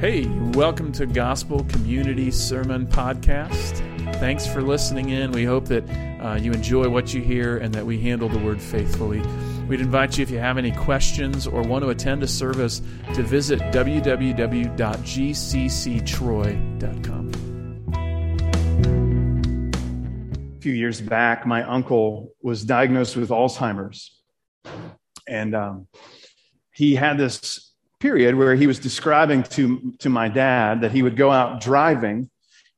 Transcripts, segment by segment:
Hey, welcome to Gospel Community Sermon Podcast. Thanks for listening in. We hope that uh, you enjoy what you hear and that we handle the word faithfully. We'd invite you, if you have any questions or want to attend a service, to visit www.gcctroy.com. A few years back, my uncle was diagnosed with Alzheimer's. And um, he had this period where he was describing to, to my dad that he would go out driving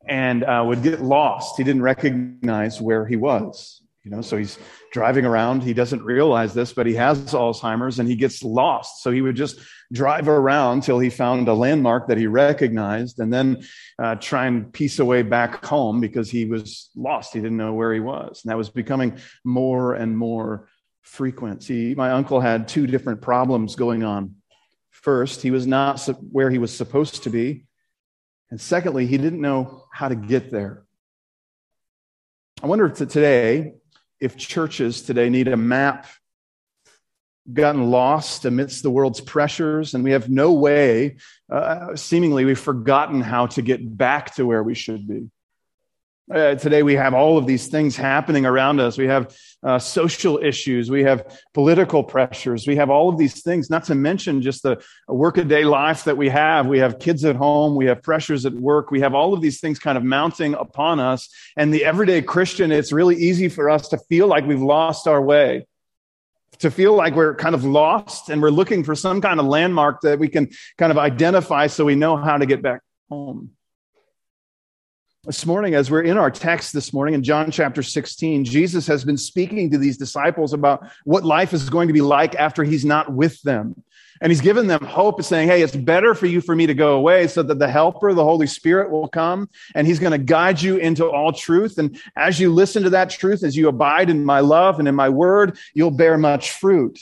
and uh, would get lost. He didn't recognize where he was. You know, so he's driving around. He doesn't realize this, but he has Alzheimer's and he gets lost. So he would just drive around till he found a landmark that he recognized and then uh, try and piece away back home because he was lost. He didn't know where he was. And that was becoming more and more frequent. See, my uncle had two different problems going on. First, he was not where he was supposed to be. And secondly, he didn't know how to get there. I wonder if today, if churches today need a map, gotten lost amidst the world's pressures, and we have no way, uh, seemingly, we've forgotten how to get back to where we should be. Uh, today, we have all of these things happening around us. We have uh, social issues. We have political pressures. We have all of these things, not to mention just the workaday life that we have. We have kids at home. We have pressures at work. We have all of these things kind of mounting upon us. And the everyday Christian, it's really easy for us to feel like we've lost our way to feel like we're kind of lost and we're looking for some kind of landmark that we can kind of identify so we know how to get back home. This morning, as we're in our text this morning in John chapter 16, Jesus has been speaking to these disciples about what life is going to be like after he's not with them. And he's given them hope, saying, Hey, it's better for you for me to go away so that the helper, the Holy Spirit, will come and he's going to guide you into all truth. And as you listen to that truth, as you abide in my love and in my word, you'll bear much fruit.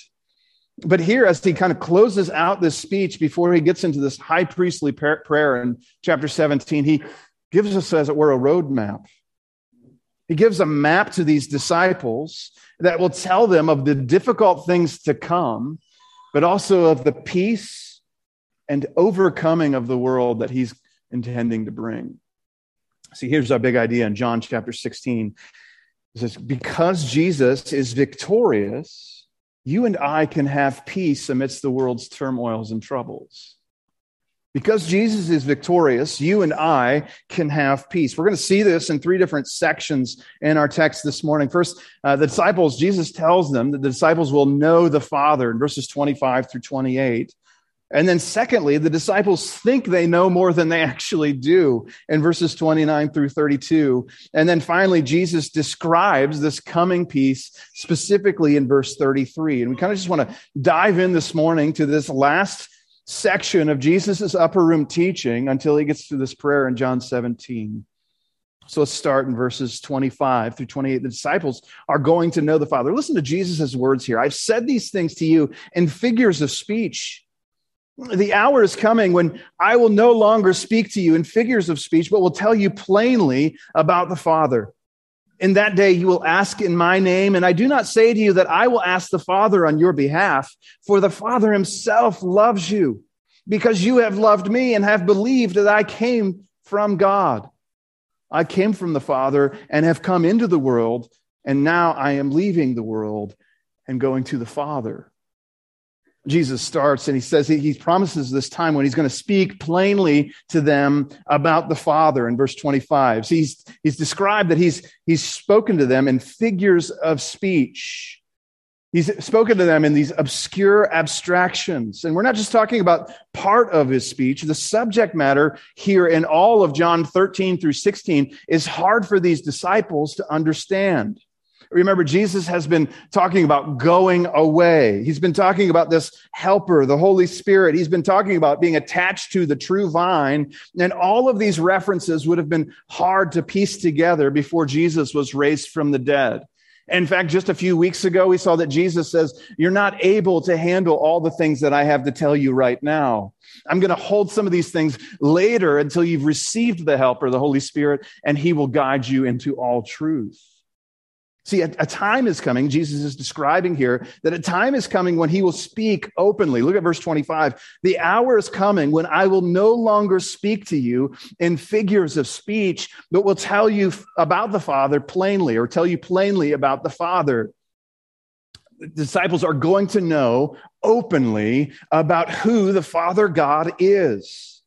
But here, as he kind of closes out this speech before he gets into this high priestly prayer in chapter 17, he gives us, as it were, a roadmap. He gives a map to these disciples that will tell them of the difficult things to come, but also of the peace and overcoming of the world that he's intending to bring. See, here's our big idea in John chapter 16. It says, Because Jesus is victorious, you and I can have peace amidst the world's turmoils and troubles. Because Jesus is victorious, you and I can have peace. We're going to see this in three different sections in our text this morning. First, uh, the disciples, Jesus tells them that the disciples will know the Father in verses 25 through 28. And then, secondly, the disciples think they know more than they actually do in verses 29 through 32. And then finally, Jesus describes this coming peace specifically in verse 33. And we kind of just want to dive in this morning to this last section of Jesus' upper room teaching until he gets to this prayer in John 17. So let's start in verses 25 through 28. The disciples are going to know the Father. Listen to Jesus' words here. I've said these things to you in figures of speech. The hour is coming when I will no longer speak to you in figures of speech, but will tell you plainly about the Father. In that day, you will ask in my name, and I do not say to you that I will ask the Father on your behalf, for the Father himself loves you, because you have loved me and have believed that I came from God. I came from the Father and have come into the world, and now I am leaving the world and going to the Father. Jesus starts and he says he, he promises this time when he's going to speak plainly to them about the Father in verse 25. So he's, he's described that he's, he's spoken to them in figures of speech. He's spoken to them in these obscure abstractions. And we're not just talking about part of his speech. The subject matter here in all of John 13 through 16 is hard for these disciples to understand. Remember, Jesus has been talking about going away. He's been talking about this helper, the Holy Spirit. He's been talking about being attached to the true vine. And all of these references would have been hard to piece together before Jesus was raised from the dead. In fact, just a few weeks ago, we saw that Jesus says, You're not able to handle all the things that I have to tell you right now. I'm going to hold some of these things later until you've received the helper, the Holy Spirit, and he will guide you into all truth. See, a, a, time is coming, Jesus is describing here, that a time is coming when he will speak openly. Look at verse 25. The hour is coming when I will no longer speak to you in figures of speech, but will tell you about the Father plainly, or tell you plainly about the Father. The disciples are going to know openly about who the Father God is.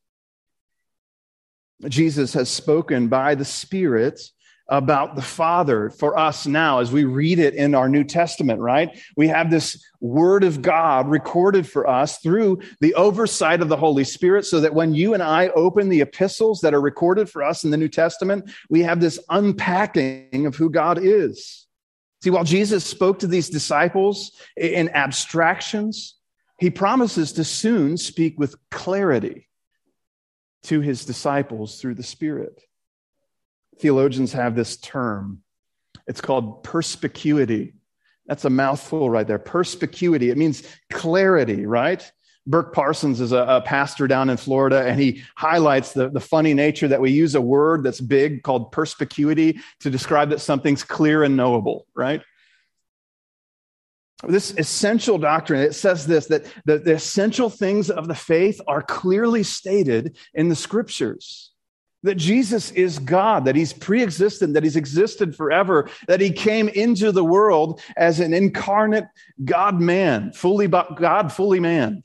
Jesus has spoken by the Spirit about the Father for us now as we read it in our New Testament, right? We have this Word of God recorded for us through the oversight of the Holy Spirit, so that when you and I open the epistles that are recorded for us in the New Testament, we have this unpacking of who God is. See, while Jesus spoke to these disciples in abstractions, he promises to soon speak with clarity to his disciples through the Spirit theologians have this term. It's called perspicuity. That's a mouthful right there. Perspicuity. It means clarity, right? Burk Parsons is a, a, pastor down in Florida, and he highlights the, the funny nature that we use a word that's big called perspicuity to describe that something's clear and knowable, right? This essential doctrine, it says this that the, the essential things of the faith are clearly stated in the scriptures that Jesus is God, that he's pre existent, that he's existed forever, that he came into the world as an incarnate God man, fully God, fully man,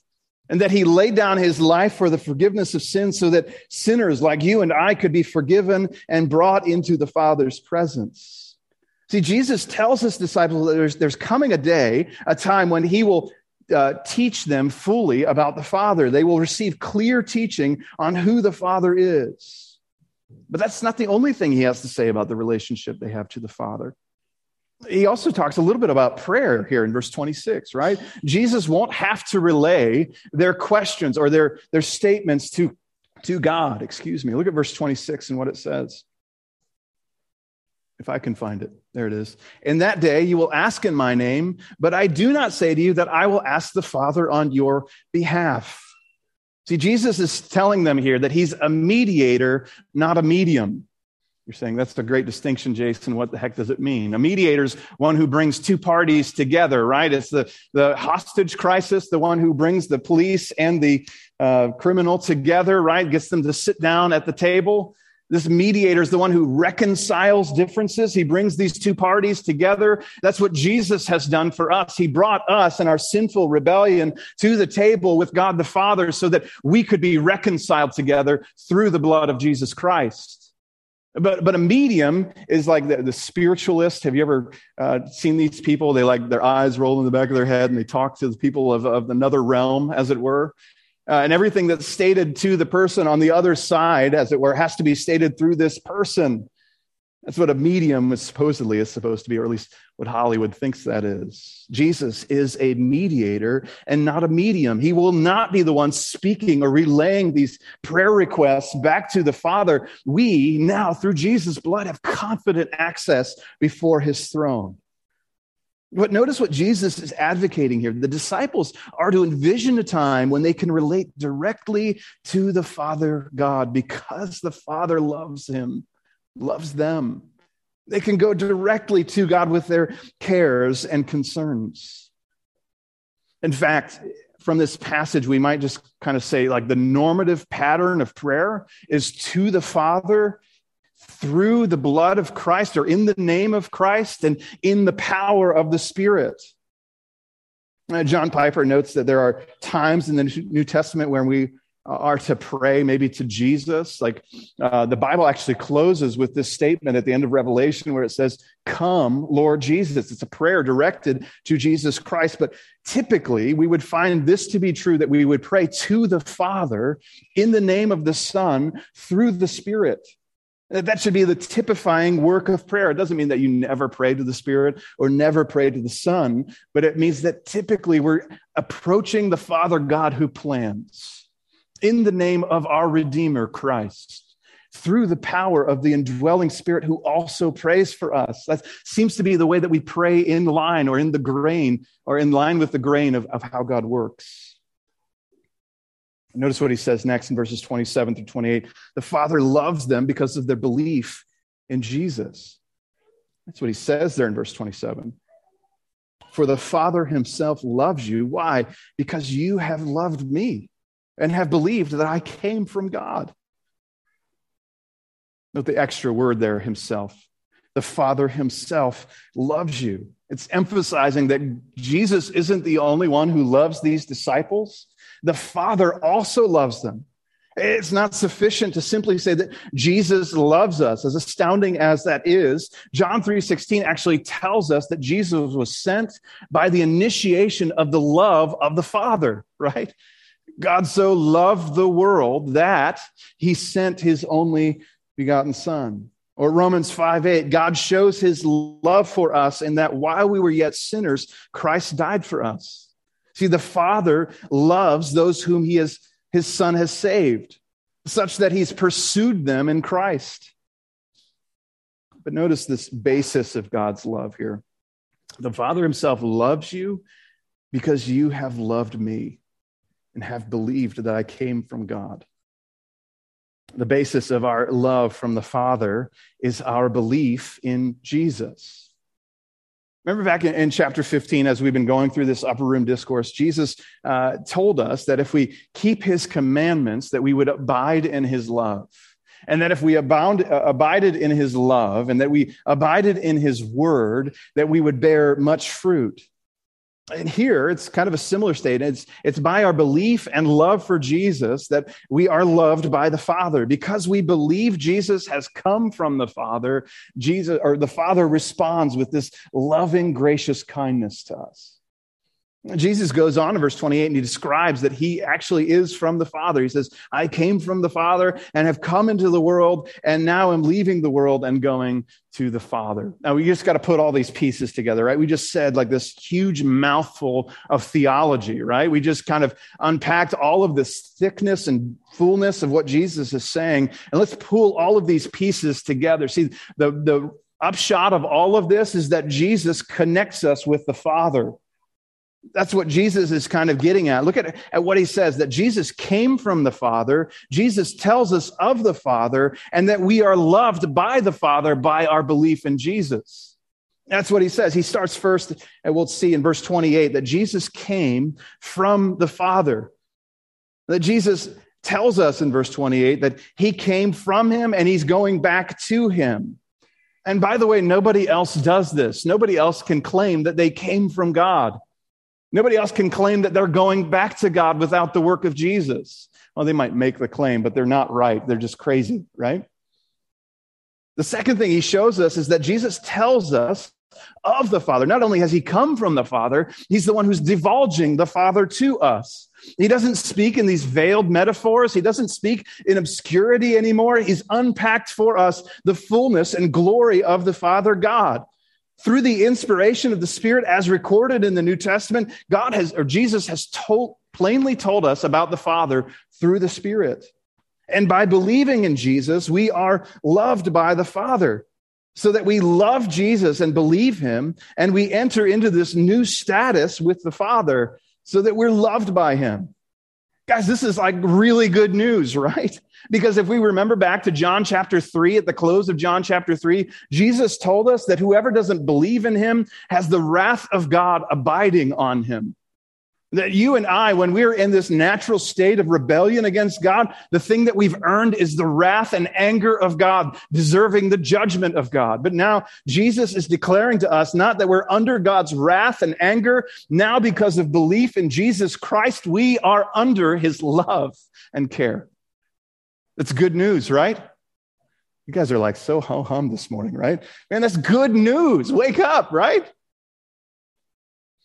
and that he laid down his life for the forgiveness of sins so that sinners like you and I could be forgiven and brought into the Father's presence. See, Jesus tells his disciples that there's, there's coming a day, a time when he will uh, teach them fully about the Father. They will receive clear teaching on who the Father is. But that's not the only thing he has to say about the relationship they have to the Father. He also talks a little bit about prayer here in verse 26, right? Jesus won't have to relay their questions or their, their statements to, to God. Excuse me. Look at verse 26 and what it says. If I can find it, there it is. In that day you will ask in my name, but I do not say to you that I will ask the Father on your behalf. See, Jesus is telling them here that he's a mediator, not a medium. You're saying that's a great distinction, Jason. What the heck does it mean? A mediator is one who brings two parties together, right? It's the, the hostage crisis, the one who brings the police and the uh, criminal together, right? Gets them to sit down at the table. This mediator is the one who reconciles differences. He brings these two parties together. That's what Jesus has done for us. He brought us and our sinful rebellion to the table with God the Father so that we could be reconciled together through the blood of Jesus Christ. But, but a medium is like the, the spiritualist. Have you ever uh, seen these people? They like their eyes roll in the back of their head and they talk to the people of, of another realm, as it were. Uh, and everything that's stated to the person on the other side, as it were, has to be stated through this person. That's what a medium is supposedly is supposed to be, or at least what Hollywood thinks that is. Jesus is a mediator and not a medium. He will not be the one speaking or relaying these prayer requests back to the Father. We now, through Jesus' blood, have confident access before his throne. But notice what Jesus is advocating here. The disciples are to envision a time when they can relate directly to the Father God because the Father loves him, loves them. They can go directly to God with their cares and concerns. In fact, from this passage, we might just kind of say, like, the normative pattern of prayer is to the Father through the blood of Christ or in the name of Christ and in the power of the Spirit. Uh, John Piper notes that there are times in the New Testament where we are to pray maybe to Jesus. Like uh, the Bible actually closes with this statement at the end of Revelation where it says, Come, Lord Jesus. It's a prayer directed to Jesus Christ. But typically, we would find this to be true that we would pray to the Father in the name of the Son through the Spirit. That should be the typifying work of prayer. It doesn't mean that you never pray to the Spirit or never pray to the Son, but it means that typically we're approaching the Father God who plans in the name of our Redeemer, Christ, through the power of the indwelling Spirit who also prays for us. That seems to be the way that we pray in line or in the grain or in line with the grain of, of how God works. Notice what he says next in verses 27 through 28. The Father loves them because of their belief in Jesus. That's what he says there in verse 27. For the Father himself loves you. Why? Because you have loved me and have believed that I came from God. Note the extra word there, himself. The Father himself loves you. It's emphasizing that Jesus isn't the only one who loves these disciples. The Father also loves them. It's not sufficient to simply say that Jesus loves us, as astounding as that is. John 3:16 actually tells us that Jesus was sent by the initiation of the love of the Father, right? God so loved the world that he sent his only begotten son. Or Romans 5 8, God shows his love for us in that while we were yet sinners, Christ died for us. See, the Father loves those whom he has, his Son has saved, such that he's pursued them in Christ. But notice this basis of God's love here. The Father himself loves you because you have loved me and have believed that I came from God the basis of our love from the Father is our belief in Jesus. Remember back in, in, chapter 15, as we've been going through this upper room discourse, Jesus uh, told us that if we keep his commandments, that we would abide in his love. And that if we abound, uh, abided in his love and that we abided in his word, that we would bear much fruit and here it's kind of a similar state. It's, it's by our belief and love for Jesus that we are loved by the Father. Because we believe Jesus has come from the Father, Jesus or the Father responds with this loving, gracious kindness to us. Jesus goes on in verse 28 and he describes that he actually is from the Father. He says, I came from the Father and have come into the world, and now I'm leaving the world and going to the Father. Now, we just got to put all these pieces together, right? We just said like this huge mouthful of theology, right? We just kind of unpacked all of this thickness and fullness of what Jesus is saying. And let's pull all of these pieces together. See, the, the upshot of all of this is that Jesus connects us with the Father that's what Jesus is kind of getting at. Look at, at what he says that Jesus came from the Father. Jesus tells us of the Father and that we are loved by the Father by our belief in Jesus. That's what he says. He starts first, and we'll see in verse 28 that Jesus came from the Father. That Jesus tells us in verse 28 that he came from him and he's going back to him. And by the way, nobody else does this. Nobody else can claim that they came from God. Nobody else can claim that they're going back to God without the work of Jesus. Well, they might make the claim, but they're not right. They're just crazy, right? The second thing he shows us is that Jesus tells us of the Father. Not only has he come from the Father, he's the one who's divulging the Father to us. He doesn't speak in these veiled metaphors. He doesn't speak in obscurity anymore. He's unpacked for us the fullness and glory of the Father God through the inspiration of the Spirit, as recorded in the New Testament, God has, or Jesus has told, plainly told us about the Father through the Spirit. And by believing in Jesus, we are loved by the Father. So that we love Jesus and believe him, and we enter into this new status with the Father so that we're loved by him. Guys, this is like really good news, right? Because if we remember back to John chapter 3, at the close of John chapter 3, Jesus told us that whoever doesn't believe in him has the wrath of God abiding on him. That you and I, when we're in this natural state of rebellion against God, the thing that we've earned is the wrath and anger of God, deserving the judgment of God. But now Jesus is declaring to us not that we're under God's wrath and anger. Now, because of belief in Jesus Christ, we are under his love and care. That's good news, right? You guys are like so ho hum this morning, right? Man, that's good news. Wake up, right?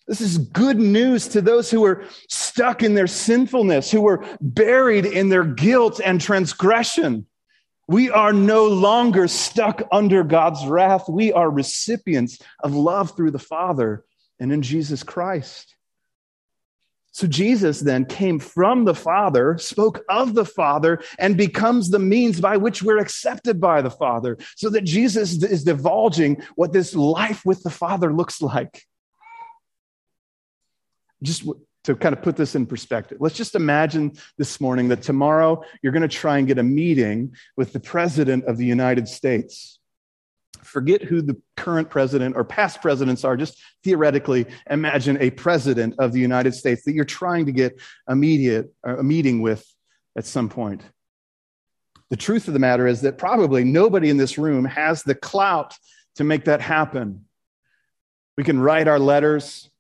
This is good news to those who are stuck in their sinfulness, who are buried in their guilt and transgression. We are no longer stuck under God's wrath. We are recipients of love through the Father and in Jesus Christ. So Jesus then came from the Father, spoke of the Father, and becomes the means by which we're accepted by the Father. So that Jesus is divulging what this life with the Father looks like. Just to kind of put this in perspective, let's just imagine this morning that tomorrow you're going to try and get a meeting with the President of the United States. Forget who the current president or past presidents are. Just theoretically imagine a president of the United States that you're trying to get immediate, uh, a meeting with at some point. The truth of the matter is that probably nobody in this room has the clout to make that happen. We can write our letters.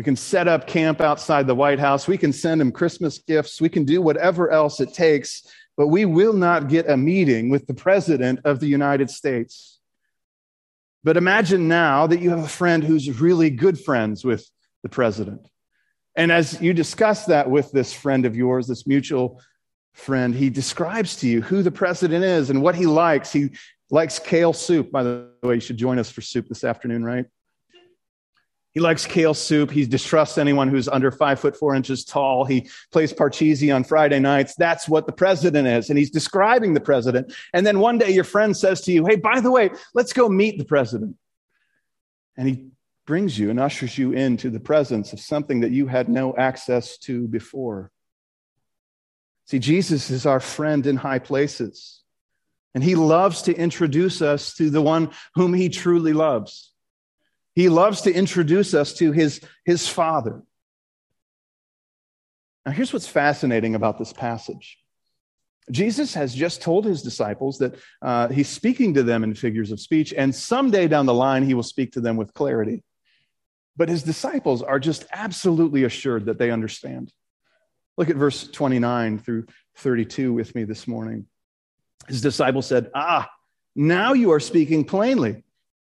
We can set up camp outside the White House. We can send them Christmas gifts. We can do whatever else it takes, but we will not get a meeting with the President of the United States. But imagine now that you have a friend who's really good friends with the President. And as you discuss that with this friend of yours, this mutual friend, he describes to you who the president is and what he likes. He likes kale soup. By the way, you should join us for soup this afternoon, right? He likes kale soup. He distrusts anyone who's under five foot four inches tall. He plays Parcheesi on Friday nights. That's what the president is. And he's describing the president. And then one day your friend says to you, Hey, by the way, let's go meet the president. And he brings you and ushers you into the presence of something that you had no access to before. See, Jesus is our friend in high places. And he loves to introduce us to the one whom he truly loves. He loves to introduce us to his, his Father. Now, here's what's fascinating about this passage Jesus has just told his disciples that uh, he's speaking to them in figures of speech, and someday down the line, he will speak to them with clarity. But his disciples are just absolutely assured that they understand. Look at verse 29 through 32 with me this morning. His disciples said, Ah, now you are speaking plainly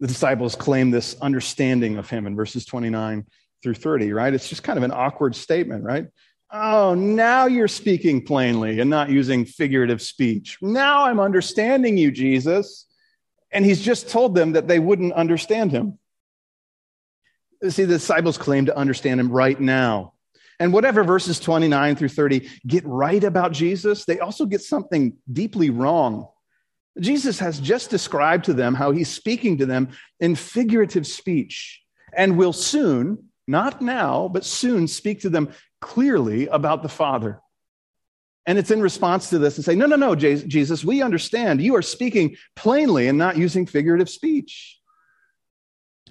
the disciples claim this understanding of him in verses 29 through 30, right? It's just kind of an awkward statement, right? Oh, now you're speaking plainly and not using figurative speech. Now I'm understanding you, Jesus. And he's just told them that they wouldn't understand him. See, the disciples claim to understand him right now. And whatever verses 29 through 30 get right about Jesus, they also get something deeply wrong Jesus has just described to them how he's speaking to them in figurative speech and will soon, not now, but soon speak to them clearly about the Father. And it's in response to this and say, no, no, no, Jesus, we understand. You are speaking plainly and not using figurative speech.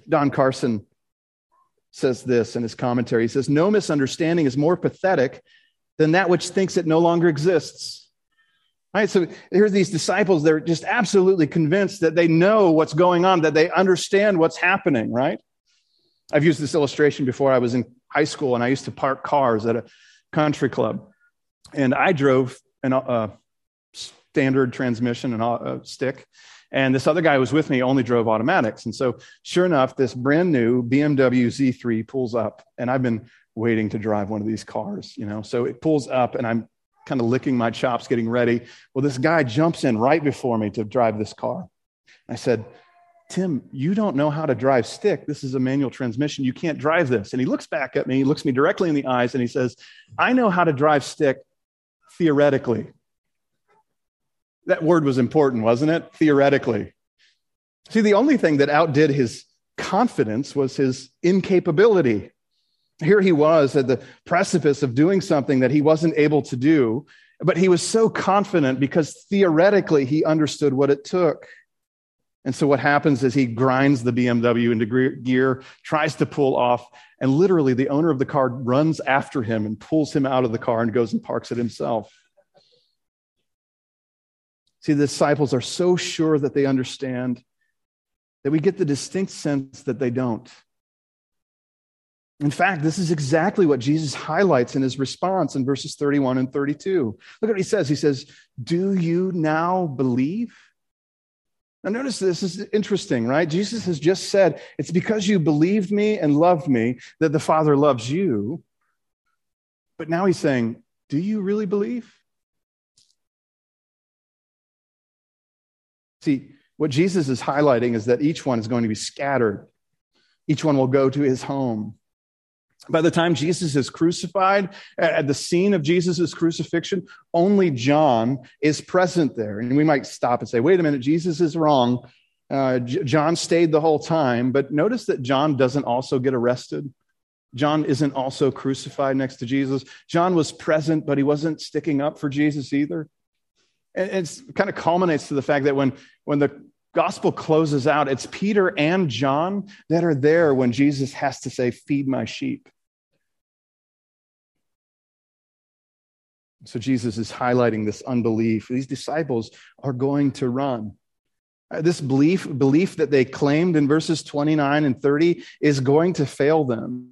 Don Carson says this in his commentary. He says, No misunderstanding is more pathetic than that which thinks it no longer exists. Right? So here's these disciples, they're just absolutely convinced that they know what's going on, that they understand what's happening, right? I've used this illustration before. I was in high school and I used to park cars at a country club. And I drove a uh, standard transmission and a stick. And this other guy was with me only drove automatics. And so, sure enough, this brand new BMW Z3 pulls up, and I've been waiting to drive one of these cars, you know. So it pulls up, and I'm kind of licking my chops, getting ready. Well, this guy jumps in right before me to drive this car. I said, Tim, you don't know how to drive stick. This is a manual transmission. You can't drive this. And he looks back at me, he looks me directly in the eyes, and he says, I know how to drive stick theoretically. That word was important, wasn't it? Theoretically. See, the only thing that outdid his confidence was his incapability. Here he was at the precipice of doing something that he wasn't able to do, but he was so confident because theoretically he understood what it took. And so what happens is he grinds the BMW into gear, tries to pull off, and literally the owner of the car runs after him and pulls him out of the car and goes and parks it himself. See, the disciples are so sure that they understand that we get the distinct sense that they don't. In fact, this is exactly what Jesus highlights in his response in verses 31 and 32. Look at what he says. He says, Do you now believe? Now, notice this is interesting, right? Jesus has just said, It's because you believed me and loved me that the Father loves you. But now he's saying, Do you really believe? See, what Jesus is highlighting is that each one is going to be scattered Each one will go to his home. By the time Jesus is crucified, at the scene of Jesus' crucifixion, only John is present there. And we might stop and say, wait a minute, Jesus is wrong. Uh, J- John stayed the whole time. But notice that John doesn't also get arrested. John isn't also crucified next to Jesus. John was present, but he wasn't sticking up for Jesus either. And it kind of culminates to the fact that when, when the gospel closes out, it's Peter and John that are there when Jesus has to say, Feed my sheep. So Jesus is highlighting this unbelief. These disciples are going to run. Uh, this belief, belief that they claimed in verses 29 and 30 is going to fail them.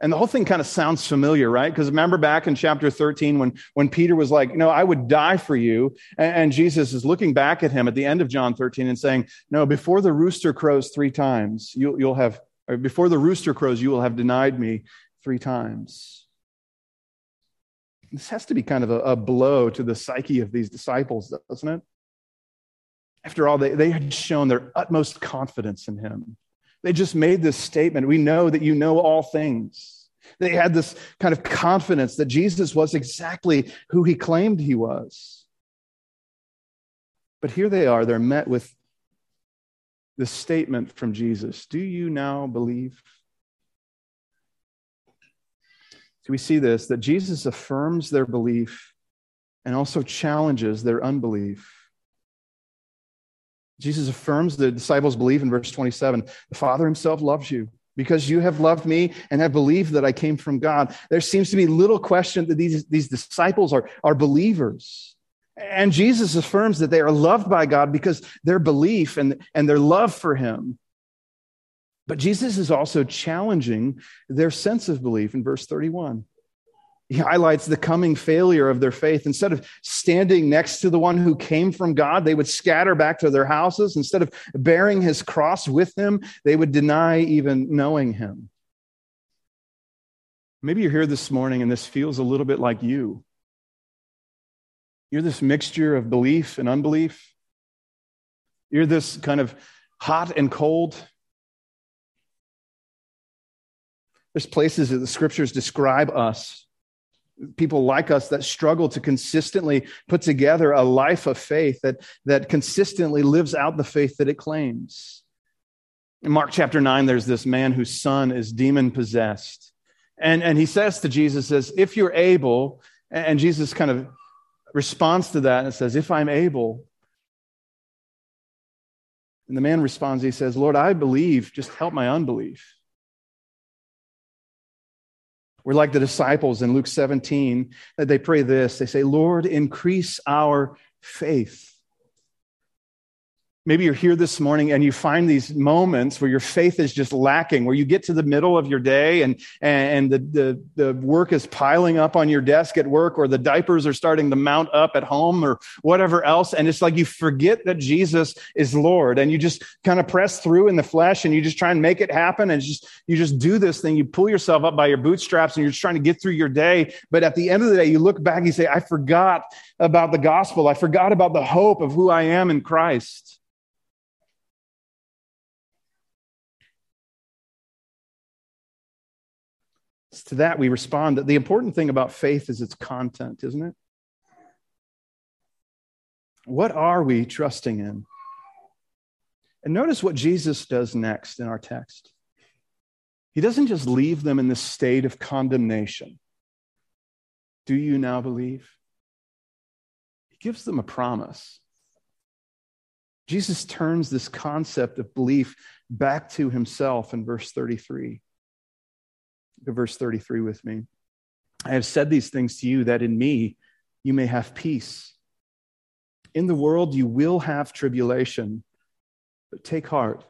And the whole thing kind of sounds familiar, right? Because remember back in chapter 13 when, when Peter was like, No, I would die for you. And, and Jesus is looking back at him at the end of John 13 and saying, No, before the rooster crows three times, you, you'll have, before the rooster crows, you will have denied me three times. This has to be kind of a, a blow to the psyche of these disciples, doesn't it? After all, they, they had shown their utmost confidence in him. They just made this statement We know that you know all things. They had this kind of confidence that Jesus was exactly who he claimed he was. But here they are, they're met with this statement from Jesus Do you now believe? So we see this that Jesus affirms their belief and also challenges their unbelief. Jesus affirms the disciples' belief in verse 27 the Father himself loves you because you have loved me and have believed that I came from God. There seems to be little question that these, these disciples are, are believers. And Jesus affirms that they are loved by God because their belief and, and their love for him but Jesus is also challenging their sense of belief in verse 31. He highlights the coming failure of their faith. Instead of standing next to the one who came from God, they would scatter back to their houses. Instead of bearing his cross with them, they would deny even knowing him. Maybe you're here this morning and this feels a little bit like you. You're this mixture of belief and unbelief. You're this kind of hot and cold. There's places that the scriptures describe us, people like us that struggle to consistently put together a life of faith that, that consistently lives out the faith that it claims. In Mark chapter 9, there's this man whose son is demon possessed. And, and he says to Jesus, says, if you're able, and Jesus kind of responds to that and says, if I'm able. And the man responds, he says, Lord, I believe, just help my unbelief. We're like the disciples in Luke 17 that they pray this. They say, Lord, increase our faith. Maybe you're here this morning and you find these moments where your faith is just lacking, where you get to the middle of your day and, and the, the, the work is piling up on your desk at work, or the diapers are starting to mount up at home, or whatever else. And it's like you forget that Jesus is Lord and you just kind of press through in the flesh and you just try and make it happen. And just, you just do this thing. You pull yourself up by your bootstraps and you're just trying to get through your day. But at the end of the day, you look back and you say, I forgot about the gospel. I forgot about the hope of who I am in Christ. To that, we respond that the important thing about faith is its content, isn't it? What are we trusting in? And notice what Jesus does next in our text. He doesn't just leave them in this state of condemnation. Do you now believe? He gives them a promise. Jesus turns this concept of belief back to himself in verse 33 verse 33 with me. I have said these things to you that in me you may have peace. In the world you will have tribulation, but take heart.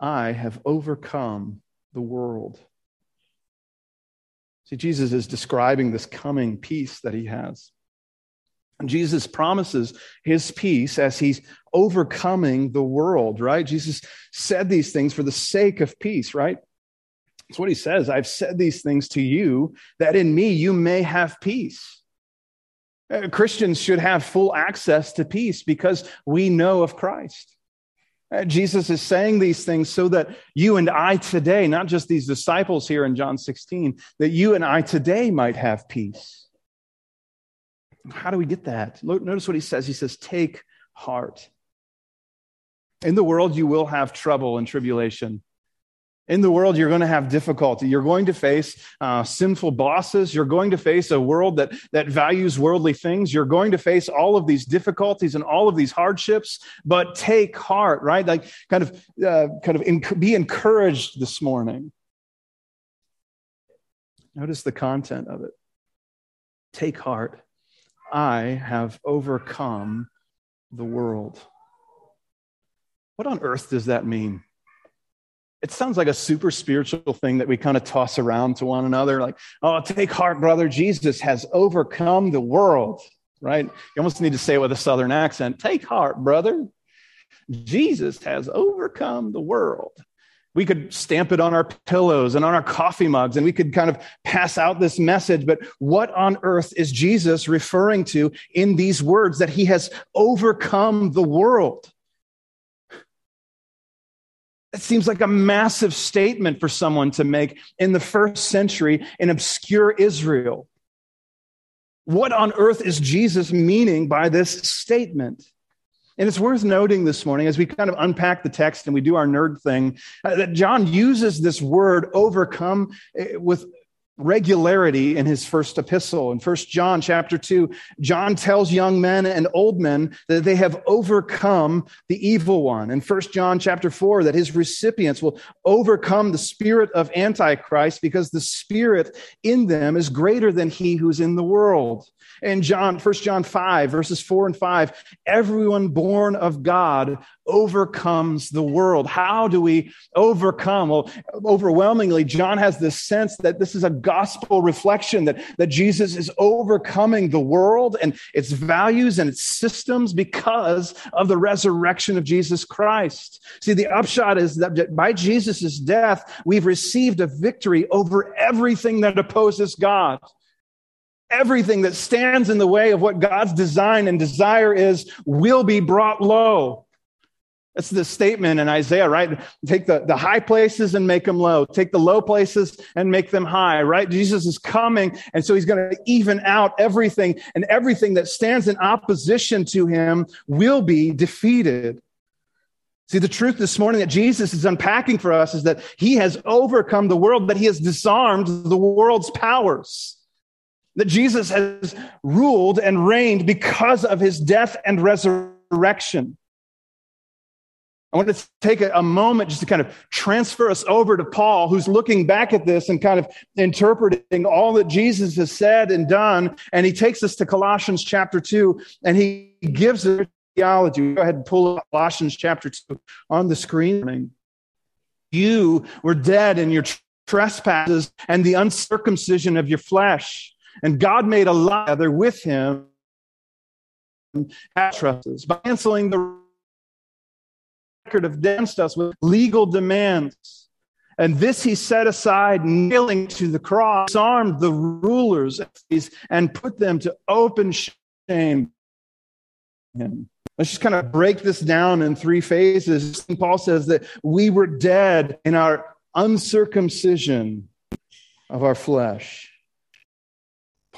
I have overcome the world. See, Jesus is describing this coming peace that he has. And Jesus promises his peace as he's overcoming the world, right? Jesus said these things for the sake of peace, right? That's what he says. I've said these things to you that in me you may have peace. Uh, Christians should have full access to peace because we know of Christ. Uh, Jesus is saying these things so that you and I today, not just these disciples here in John 16, that you and I today might have peace. How do we get that? Notice what he says. He says, Take heart. In the world, you will have trouble and tribulation. In the world, you're going to have difficulty. You're going to face uh, sinful bosses. You're going to face a world that, that values worldly things. You're going to face all of these difficulties and all of these hardships, but take heart, right? Like kind of, uh, kind of be encouraged this morning. Notice the content of it. Take heart. I have overcome the world. What on earth does that mean? It sounds like a super spiritual thing that we kind of toss around to one another like oh take heart brother. Jesus has overcome the world right? You almost need to say it with a southern accent. Take heart brother. Jesus has overcome the world. We could stamp it on our pillows and on our coffee mugs and we could kind of pass out this message but what on earth is jesus referring to in these words that he has overcome the world it seems like a massive statement for someone to make in the first century in obscure Israel. What on earth is Jesus meaning by this statement? And it's worth noting this morning as we kind of unpack the text and we do our nerd thing uh, that John uses this word overcome eh, with regularity in his first epistle. In First john chapter 2 john tells young men and old men that they have overcome the evil one. In First john chapter 4 that his recipients will overcome the spirit of antichrist because the spirit in them is greater than he who's in the world in john First john 5 verses 4 and 5 everyone born of god overcomes the world how do we overcome well overwhelmingly john has this sense that this is a gospel reflection that, that Jesus is overcoming the world and its values and its systems because of the resurrection of Jesus Christ. See, the upshot is that by Jesus' death, we've received a victory over everything that opposes God. Everything that stands in the way of what God's design and desire is will be brought low. That's the statement in Isaiah, right? Take the, the high places and make them low. Take the low places and make them high, right? Jesus is coming. And so he's going to even out everything and everything that stands in opposition to him will be defeated. See, the truth this morning that Jesus is unpacking for us is that he has overcome the world, that he has disarmed the world's powers. That Jesus has ruled and reigned because of his death and resurrection. I want to take a, moment just to kind of transfer us over to Paul, who's looking back at this and kind of interpreting all that Jesus has said and done. And he takes us to Colossians chapter 2 and he gives a theology. Go ahead and pull up Colossians chapter 2 on the screen. You were dead in your trespasses and the uncircumcision of your flesh. And God made alive together with him by canceling the record of against us with legal demands. And this he set aside, nailing to the cross, armed the rulers and put them to open shame. Let's just kind of break this down in three phases. Paul says that we were dead in our uncircumcision of our flesh.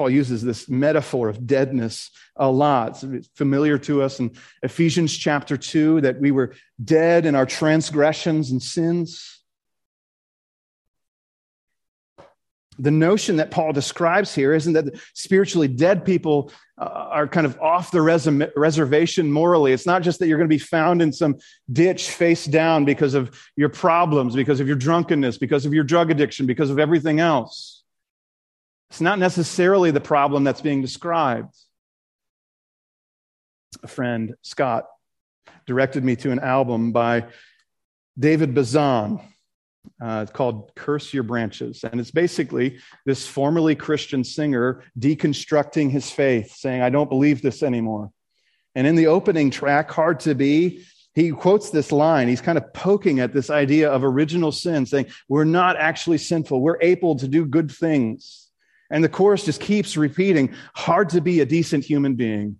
Paul uses this metaphor of deadness a lot. It's familiar to us in Ephesians chapter 2 that we were dead in our transgressions and sins. The notion that Paul describes here isn't that spiritually dead people uh, are kind of off the res- reservation morally. It's not just that you're going to be found in some ditch face down because of your problems, because of your drunkenness, because of your drug addiction, because of everything else. It's not necessarily the problem that's being described. A friend, Scott, directed me to an album by David Bazan. Uh, it's called Curse Your Branches. And it's basically this formerly Christian singer deconstructing his faith, saying, I don't believe this anymore. And in the opening track, Hard to Be, he quotes this line. He's kind of poking at this idea of original sin, saying, We're not actually sinful. We're able to do good things. And the chorus just keeps repeating hard to be a decent human being.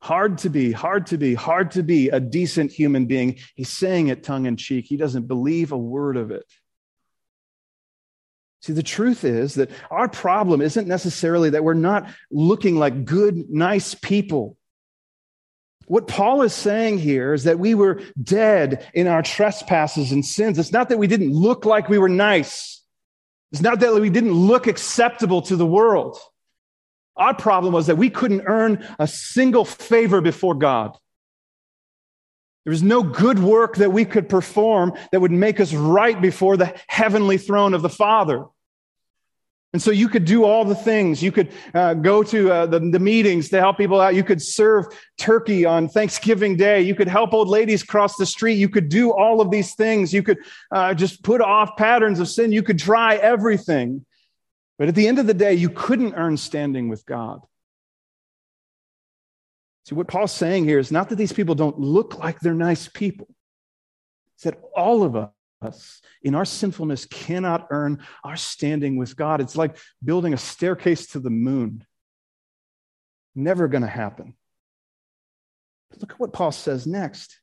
Hard to be, hard to be, hard to be a decent human being. He's saying it tongue in cheek. He doesn't believe a word of it. See, the truth is that our problem isn't necessarily that we're not looking like good, nice people. What Paul is saying here is that we were dead in our trespasses and sins. It's not that we didn't look like we were nice. It's not that we didn't look acceptable to the world. Our problem was that we couldn't earn a single favor before God. There was no good work that we could perform that would make us right before the heavenly throne of the Father. And so you could do all the things. You could uh, go to uh, the, the, meetings to help people out. You could serve turkey on Thanksgiving Day. You could help old ladies cross the street. You could do all of these things. You could uh, just put off patterns of sin. You could try everything. But at the end of the day, you couldn't earn standing with God. See, what Paul's saying here is not that these people don't look like they're nice people, it's that all of us in our sinfulness cannot earn our standing with God. It's like building a staircase to the moon. Never going to happen. But look at what Paul says next.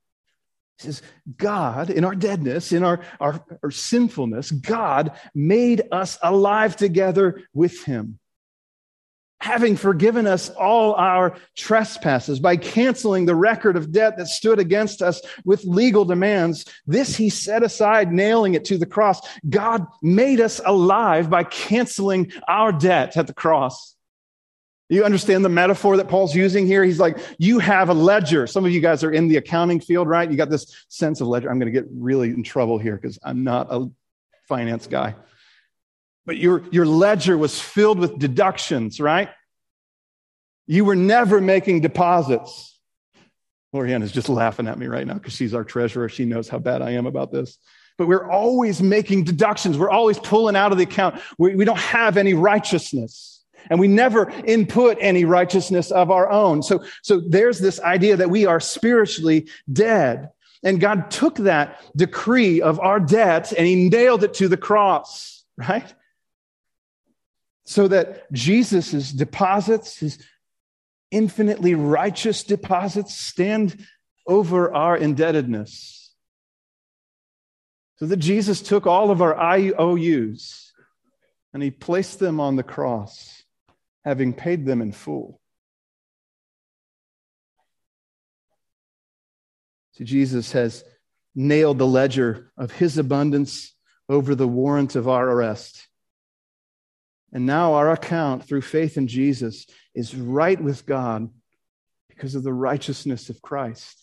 He says, God, in our deadness, in our, our, our, sinfulness, God made us alive together with him. Having forgiven us all our trespasses by canceling the record of debt that stood against us with legal demands, this he set aside, nailing it to the cross. God made us alive by canceling our debt at the cross. You understand the metaphor that Paul's using here? He's like, you have a ledger. Some of you guys are in the accounting field, right? You got this sense of ledger. I'm going to get really in trouble here because I'm not a finance guy. But your, your ledger was filled with deductions, right? You were never making deposits. Lorianne is just laughing at me right now because she's our treasurer. She knows how bad I am about this. But we're always making deductions. We're always pulling out of the account. We, we don't have any righteousness and we never input any righteousness of our own. So, so there's this idea that we are spiritually dead. And God took that decree of our debt and he nailed it to the cross, right? So that Jesus' deposits, his infinitely righteous deposits, stand over our indebtedness. So that Jesus took all of our IOUs and he placed them on the cross having paid them in full. See, Jesus has nailed the ledger of his abundance over the warrant of our arrest. And now our account through faith in Jesus is right with God because of the righteousness of Christ.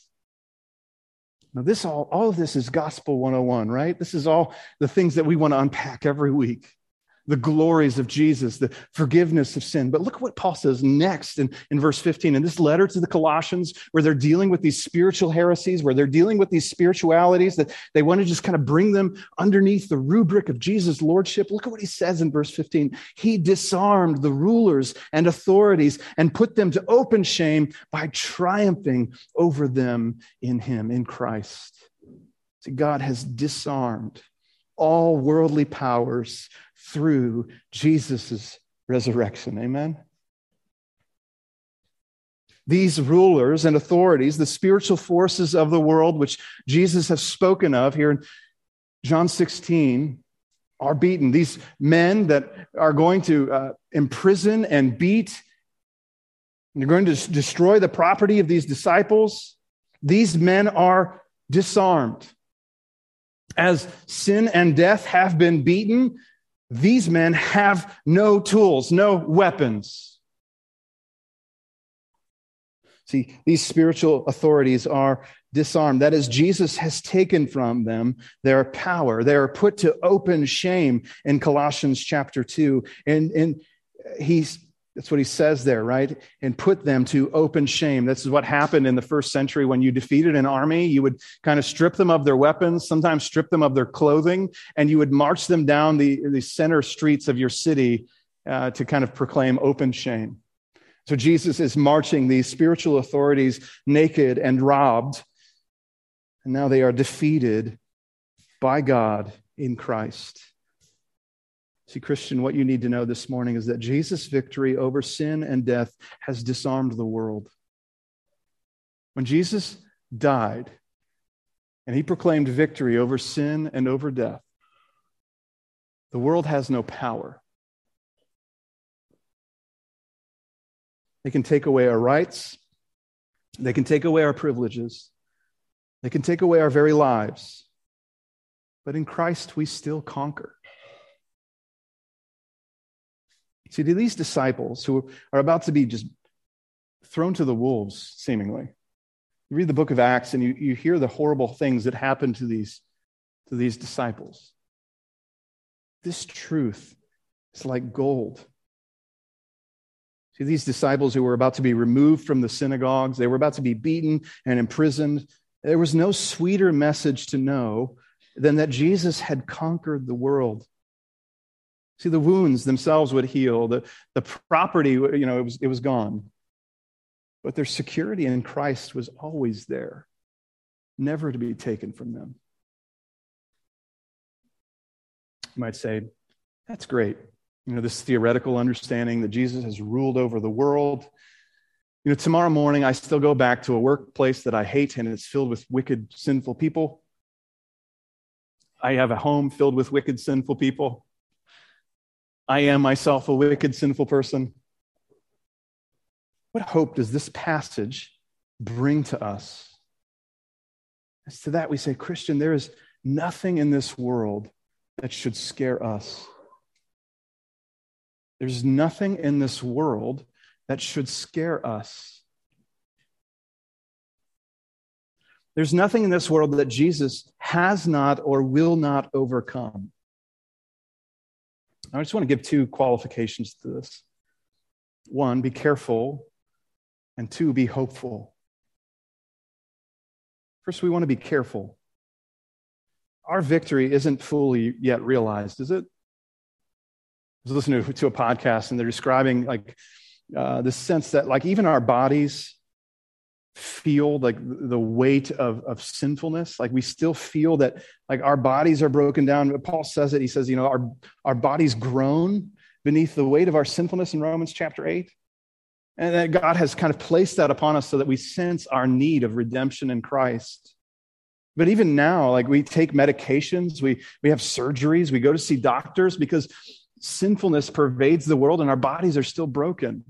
Now, this all, all of this is gospel 101, right? This is all the things that we want to unpack every week the glories of Jesus, the forgiveness of sin. But look what Paul says next in, in verse 15. In this letter to the Colossians, where they're dealing with these spiritual heresies, where they're dealing with these spiritualities that they want to just kind of bring them underneath the rubric of Jesus' lordship. Look at what he says in verse 15. He disarmed the rulers and authorities and put them to open shame by triumphing over them in him, in Christ. See, God has disarmed all worldly powers through Jesus' resurrection. Amen? These rulers and authorities, the spiritual forces of the world, which Jesus has spoken of here in John 16, are beaten. These men that are going to uh, imprison and beat, and they're going to destroy the property of these disciples. These men are disarmed. As sin and death have been beaten, these men have no tools, no weapons. See, these spiritual authorities are disarmed. That is, Jesus has taken from them their power. They are put to open shame in Colossians chapter 2. And, and he's that's what he says there, right? And put them to open shame. This is what happened in the first century when you defeated an army. You would kind of strip them of their weapons, sometimes strip them of their clothing, and you would march them down the, the center streets of your city uh, to kind of proclaim open shame. So Jesus is marching these spiritual authorities naked and robbed, and now they are defeated by God in Christ. See, Christian, what you need to know this morning is that Jesus' victory over sin and death has disarmed the world. When Jesus died and he proclaimed victory over sin and over death, the world has no power. They can take away our rights, they can take away our privileges, they can take away our very lives. But in Christ, we still conquer. See, these disciples who are about to be just thrown to the wolves, seemingly, you read the book of Acts and you, you hear the horrible things that happen to these, to these disciples. This truth is like gold. See, these disciples who were about to be removed from the synagogues, they were about to be beaten and imprisoned. There was no sweeter message to know than that Jesus had conquered the world. See, the wounds themselves would heal, the, the property, you know, it was, it was gone. But their security in Christ was always there, never to be taken from them. You might say, that's great. You know, this theoretical understanding that Jesus has ruled over the world. You know, tomorrow morning, I still go back to a workplace that I hate and it's filled with wicked, sinful people. I have a home filled with wicked, sinful people. I am myself a wicked, sinful person. What hope does this passage bring to us? As to that, we say, Christian, there is nothing in this world that should scare us. There's nothing in this world that should scare us. There's nothing in this world that Jesus has not or will not overcome. I just want to give two qualifications to this. One, be careful, and two, be hopeful. First, we want to be careful our victory isn't fully yet realized, is it? I was listening to, to a podcast and they're describing like uh, the sense that like even our bodies feel like the weight of, of sinfulness. Like we still feel that like our bodies are broken down. Paul says it. He says you know our, our bodies groan beneath the weight of our sinfulness in romans chapter 8 and that god has kind of placed that upon us so that we sense our need of redemption in christ. But even now, like we take medications, we, we have surgeries, we go to see doctors because sinfulness pervades the world and our bodies are still broken.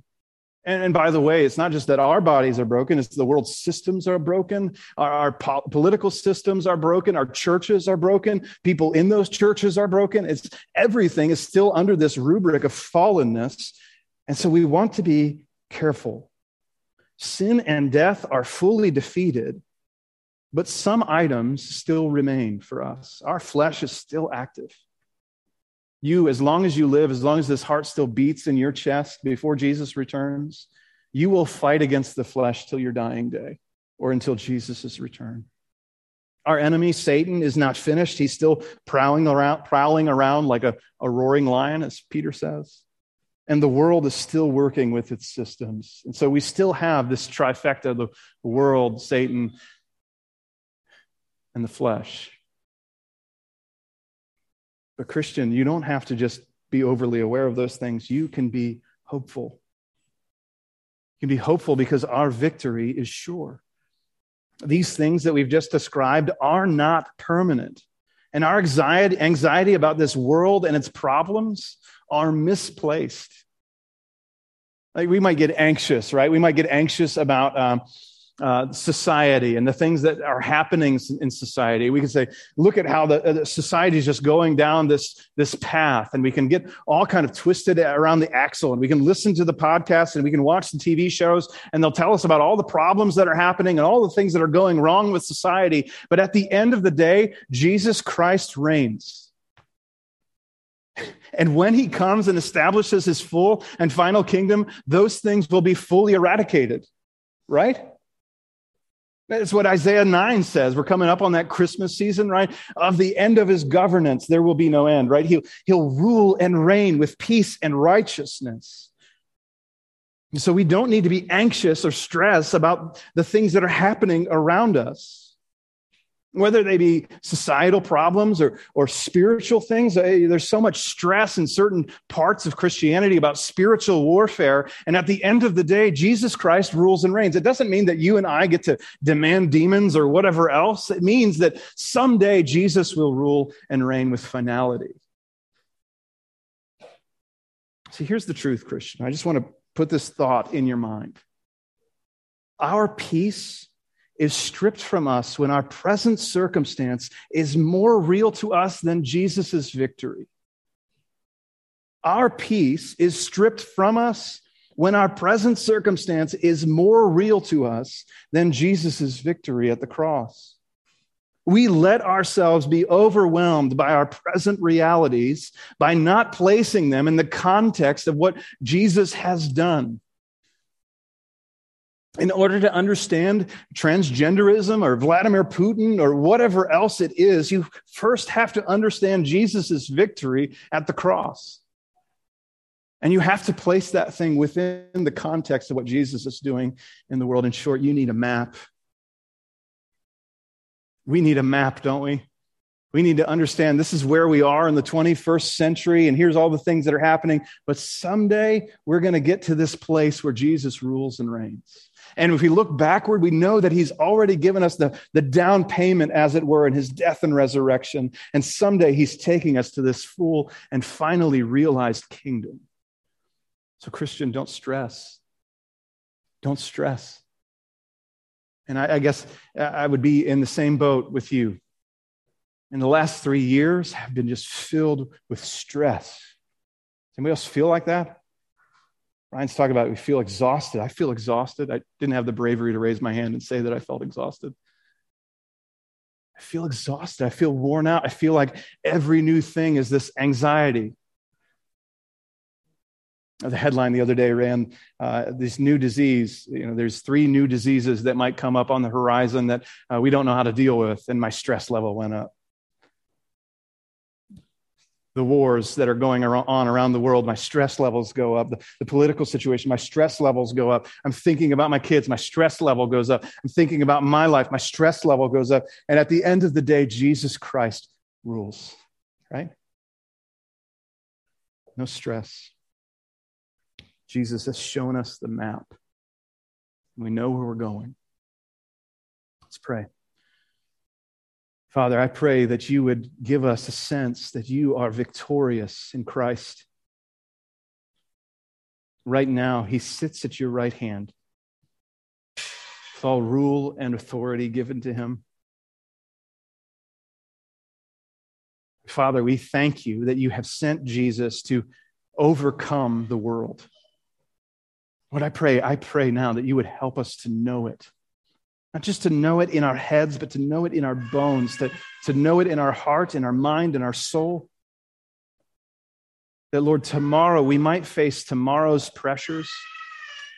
And, and by the way, it's not just that our bodies are broken, it's the world's systems are broken, our, our po- political systems are broken, our churches are broken, people in those churches are broken. It's everything is still under this rubric of fallenness. And so we want to be careful. Sin and death are fully defeated but some items still remain for us. Our flesh is still active. You, as long as you live, as long as this heart still beats in your chest before Jesus returns, you will fight against the flesh till your dying day or until Jesus' return. Our enemy, Satan, is not finished. He's still prowling around, prowling around like a, a roaring lion, as Peter says. And the world is still working with its systems. And so we still have this trifecta the world, Satan, and the flesh. But, Christian, you don't have to just be overly aware of those things. You can be hopeful. You can be hopeful because our victory is sure. These things that we've just described are not permanent. And our anxiety, anxiety about this world and its problems are misplaced. Like we might get anxious, right? We might get anxious about um, uh, society and the things that are happening in society. We can say, look at how the, uh, the, society is just going down this, this path, and we can get all kind of twisted around the axle, and we can listen to the podcast and we can watch the TV shows, and they'll tell us about all the problems that are happening and all the things that are going wrong with society. But at the end of the day, Jesus Christ reigns. And when he comes and establishes his full and final kingdom, those things will be fully eradicated, right? That's what Isaiah 9 says. We're coming up on that Christmas season, right? Of the end of his governance, there will be no end, right? He'll, he'll rule and reign with peace and righteousness. So we don't need to be anxious or stressed about the things that are happening around us. Whether they be societal problems or, or spiritual things. Eh, there's so much stress in certain parts of Christianity about spiritual warfare. And at the end of the day, Jesus Christ rules and reigns. It doesn't mean that you and I get to demand demons or whatever else. It means that someday Jesus will rule and reign with finality. See, here's the truth, Christian. I just want to put this thought in your mind. Our peace is stripped from us when our present circumstance is more real to us than Jesus' victory. Our peace is stripped from us when our present circumstance is more real to us than Jesus' victory at the cross. We let ourselves be overwhelmed by our present realities by not placing them in the context of what Jesus has done in order to understand transgenderism or Vladimir Putin or whatever else it is, you first have to understand Jesus' victory at the cross. And you have to place that thing within the context of what Jesus is doing in the world. In short, you need a map. We need a map, don't we? We need to understand this is where we are in the 21st century, and here's all the things that are happening. But someday we're going to get to this place where Jesus rules and reigns. And if we look backward, we know that he's already given us the, the down payment, as it were, in his death and resurrection. And someday he's taking us to this full and finally realized kingdom. So, Christian, don't stress. Don't stress. And I, I guess I would be in the same boat with you. In the last three years, have been just filled with stress. Does anybody else feel like that? Ryan's talking about we feel exhausted. I feel exhausted. I didn't have the bravery to raise my hand and say that I felt exhausted. I feel exhausted. I feel worn out. I feel like every new thing is this anxiety. The headline the other day ran uh, this new disease. You know, there's three new diseases that might come up on the horizon that uh, we don't know how to deal with, and my stress level went up the wars that are going on around the world, my stress levels go up. The, the, political situation, my stress levels go up. I'm thinking about my kids, my stress level goes up. I'm thinking about my life, my stress level goes up. And at the end of the day, Jesus Christ rules, right? No stress. Jesus has shown us the map. We know where we're going. Let's pray. Father, I pray that you would give us a sense that you are victorious in Christ. Right now, he sits at your right hand with all rule and authority given to him. Father, we thank you that you have sent Jesus to overcome the world. What I pray, I pray now that you would help us to know it not just to know it in our heads, but to know it in our bones, to, to know it in our heart, in our mind, in our soul. That, Lord, tomorrow we might face tomorrow's pressures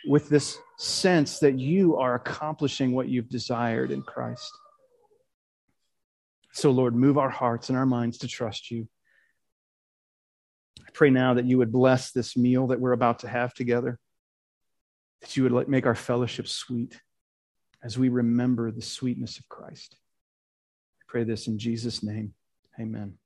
with this sense that you are accomplishing what you've desired in Christ. So, Lord, move our hearts and our minds to trust you. I pray now that you would bless this meal that we're about to have together, that you would make our fellowship sweet as we remember the sweetness of Christ. I pray this in Jesus' name. Amen.